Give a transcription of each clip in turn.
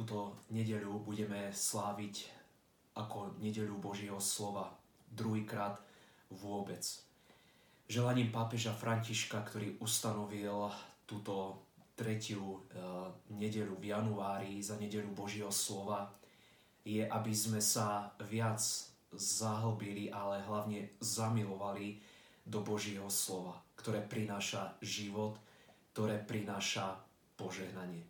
túto nedeľu budeme sláviť ako nedeľu Božieho slova. Druhýkrát vôbec. Želaním pápeža Františka, ktorý ustanovil túto tretiu uh, nedeľu v januári za nedeľu Božieho slova, je, aby sme sa viac zahlbili, ale hlavne zamilovali do Božieho slova, ktoré prináša život, ktoré prináša požehnanie.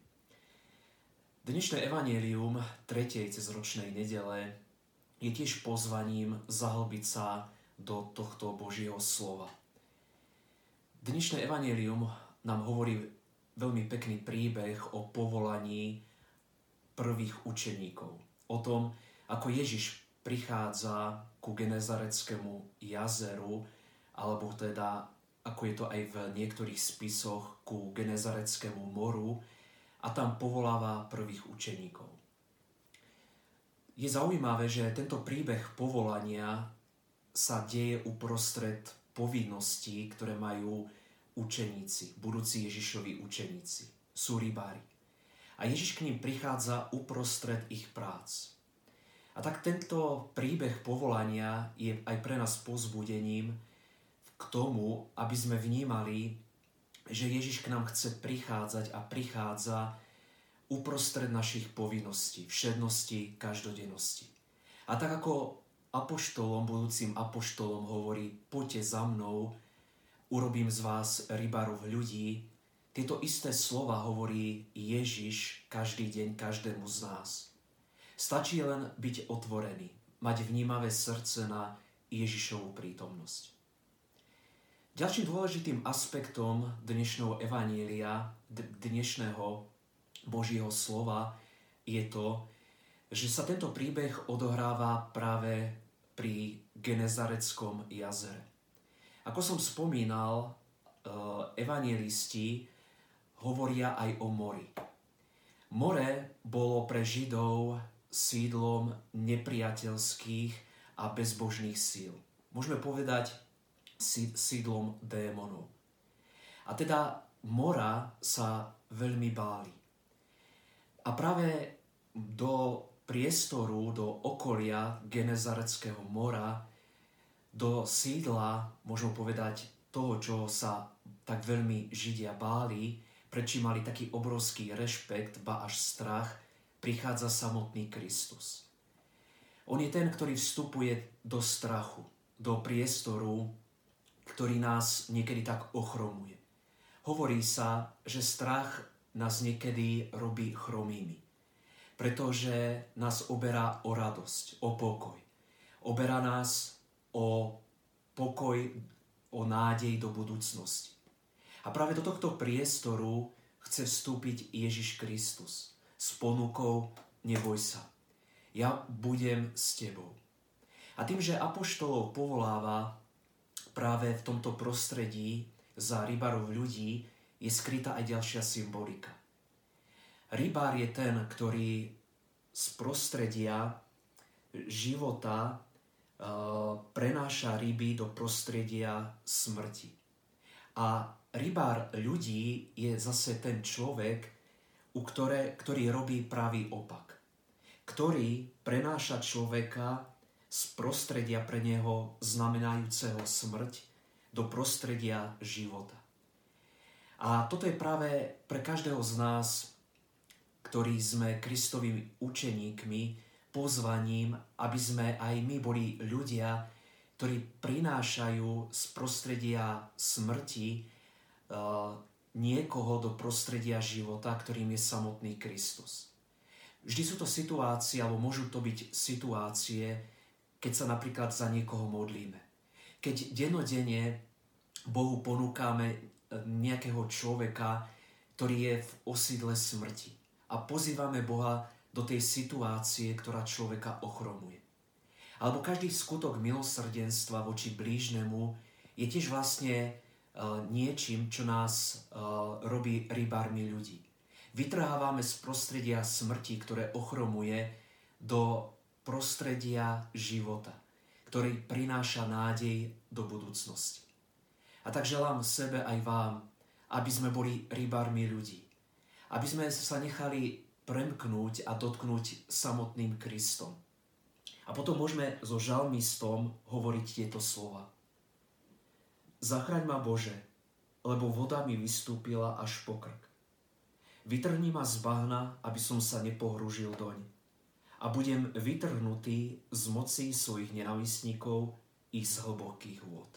Dnešné evanílium 3. cezročnej nedele je tiež pozvaním zahlbiť sa do tohto Božieho slova. Dnešné evanílium nám hovorí veľmi pekný príbeh o povolaní prvých učeníkov. O tom, ako Ježiš prichádza ku Genezareckému jazeru, alebo teda, ako je to aj v niektorých spisoch, ku Genezareckému moru, a tam povoláva prvých učeníkov. Je zaujímavé, že tento príbeh povolania sa deje uprostred povinností, ktoré majú učeníci, budúci Ježišovi učeníci. Sú rybári. A Ježiš k ním prichádza uprostred ich prác. A tak tento príbeh povolania je aj pre nás pozbudením k tomu, aby sme vnímali že Ježiš k nám chce prichádzať a prichádza uprostred našich povinností, všednosti, každodennosti. A tak ako apoštolom, budúcim apoštolom hovorí, poďte za mnou, urobím z vás rybarov ľudí, tieto isté slova hovorí Ježiš každý deň každému z nás. Stačí len byť otvorený, mať vnímavé srdce na Ježišovú prítomnosť. Ďalším dôležitým aspektom dnešného evanília, dnešného Božieho slova je to, že sa tento príbeh odohráva práve pri Genezareckom jazere. Ako som spomínal, eh, evangelisti hovoria aj o mori. More bolo pre Židov sídlom nepriateľských a bezbožných síl. Môžeme povedať, sídlom démonov. A teda mora sa veľmi báli. A práve do priestoru, do okolia Genezareckého mora, do sídla, môžeme povedať, toho, čo sa tak veľmi Židia báli, prečo mali taký obrovský rešpekt, ba až strach, prichádza samotný Kristus. On je ten, ktorý vstupuje do strachu, do priestoru, ktorý nás niekedy tak ochromuje. Hovorí sa, že strach nás niekedy robí chromými, pretože nás oberá o radosť, o pokoj. Oberá nás o pokoj, o nádej do budúcnosti. A práve do tohto priestoru chce vstúpiť Ježiš Kristus s ponukou neboj sa. Ja budem s tebou. A tým, že Apoštolov povoláva práve v tomto prostredí za rybarov ľudí je skrytá aj ďalšia symbolika. Rybár je ten, ktorý z prostredia života uh, prenáša ryby do prostredia smrti. A rybár ľudí je zase ten človek, u ktoré, ktorý robí pravý opak. Ktorý prenáša človeka z prostredia pre neho znamenajúceho smrť do prostredia života. A toto je práve pre každého z nás, ktorí sme Kristovými učeníkmi, pozvaním, aby sme aj my boli ľudia, ktorí prinášajú z prostredia smrti uh, niekoho do prostredia života, ktorým je samotný Kristus. Vždy sú to situácie, alebo môžu to byť situácie, keď sa napríklad za niekoho modlíme. Keď denodene Bohu ponúkame e, nejakého človeka, ktorý je v osídle smrti a pozývame Boha do tej situácie, ktorá človeka ochromuje. Alebo každý skutok milosrdenstva voči blížnemu je tiež vlastne uh, niečím, čo nás uh, robí rybármi ľudí. Vytrhávame z prostredia smrti, ktoré ochromuje, do prostredia života, ktorý prináša nádej do budúcnosti. A tak želám sebe aj vám, aby sme boli rybármi ľudí. Aby sme sa nechali premknúť a dotknúť samotným Kristom. A potom môžeme so žalmistom hovoriť tieto slova. Zachraň ma Bože, lebo voda mi vystúpila až po krk. Vytrhni ma z bahna, aby som sa nepohružil doň. A budem vytrhnutý z moci svojich nenavistníkov i z hlbokých vôd.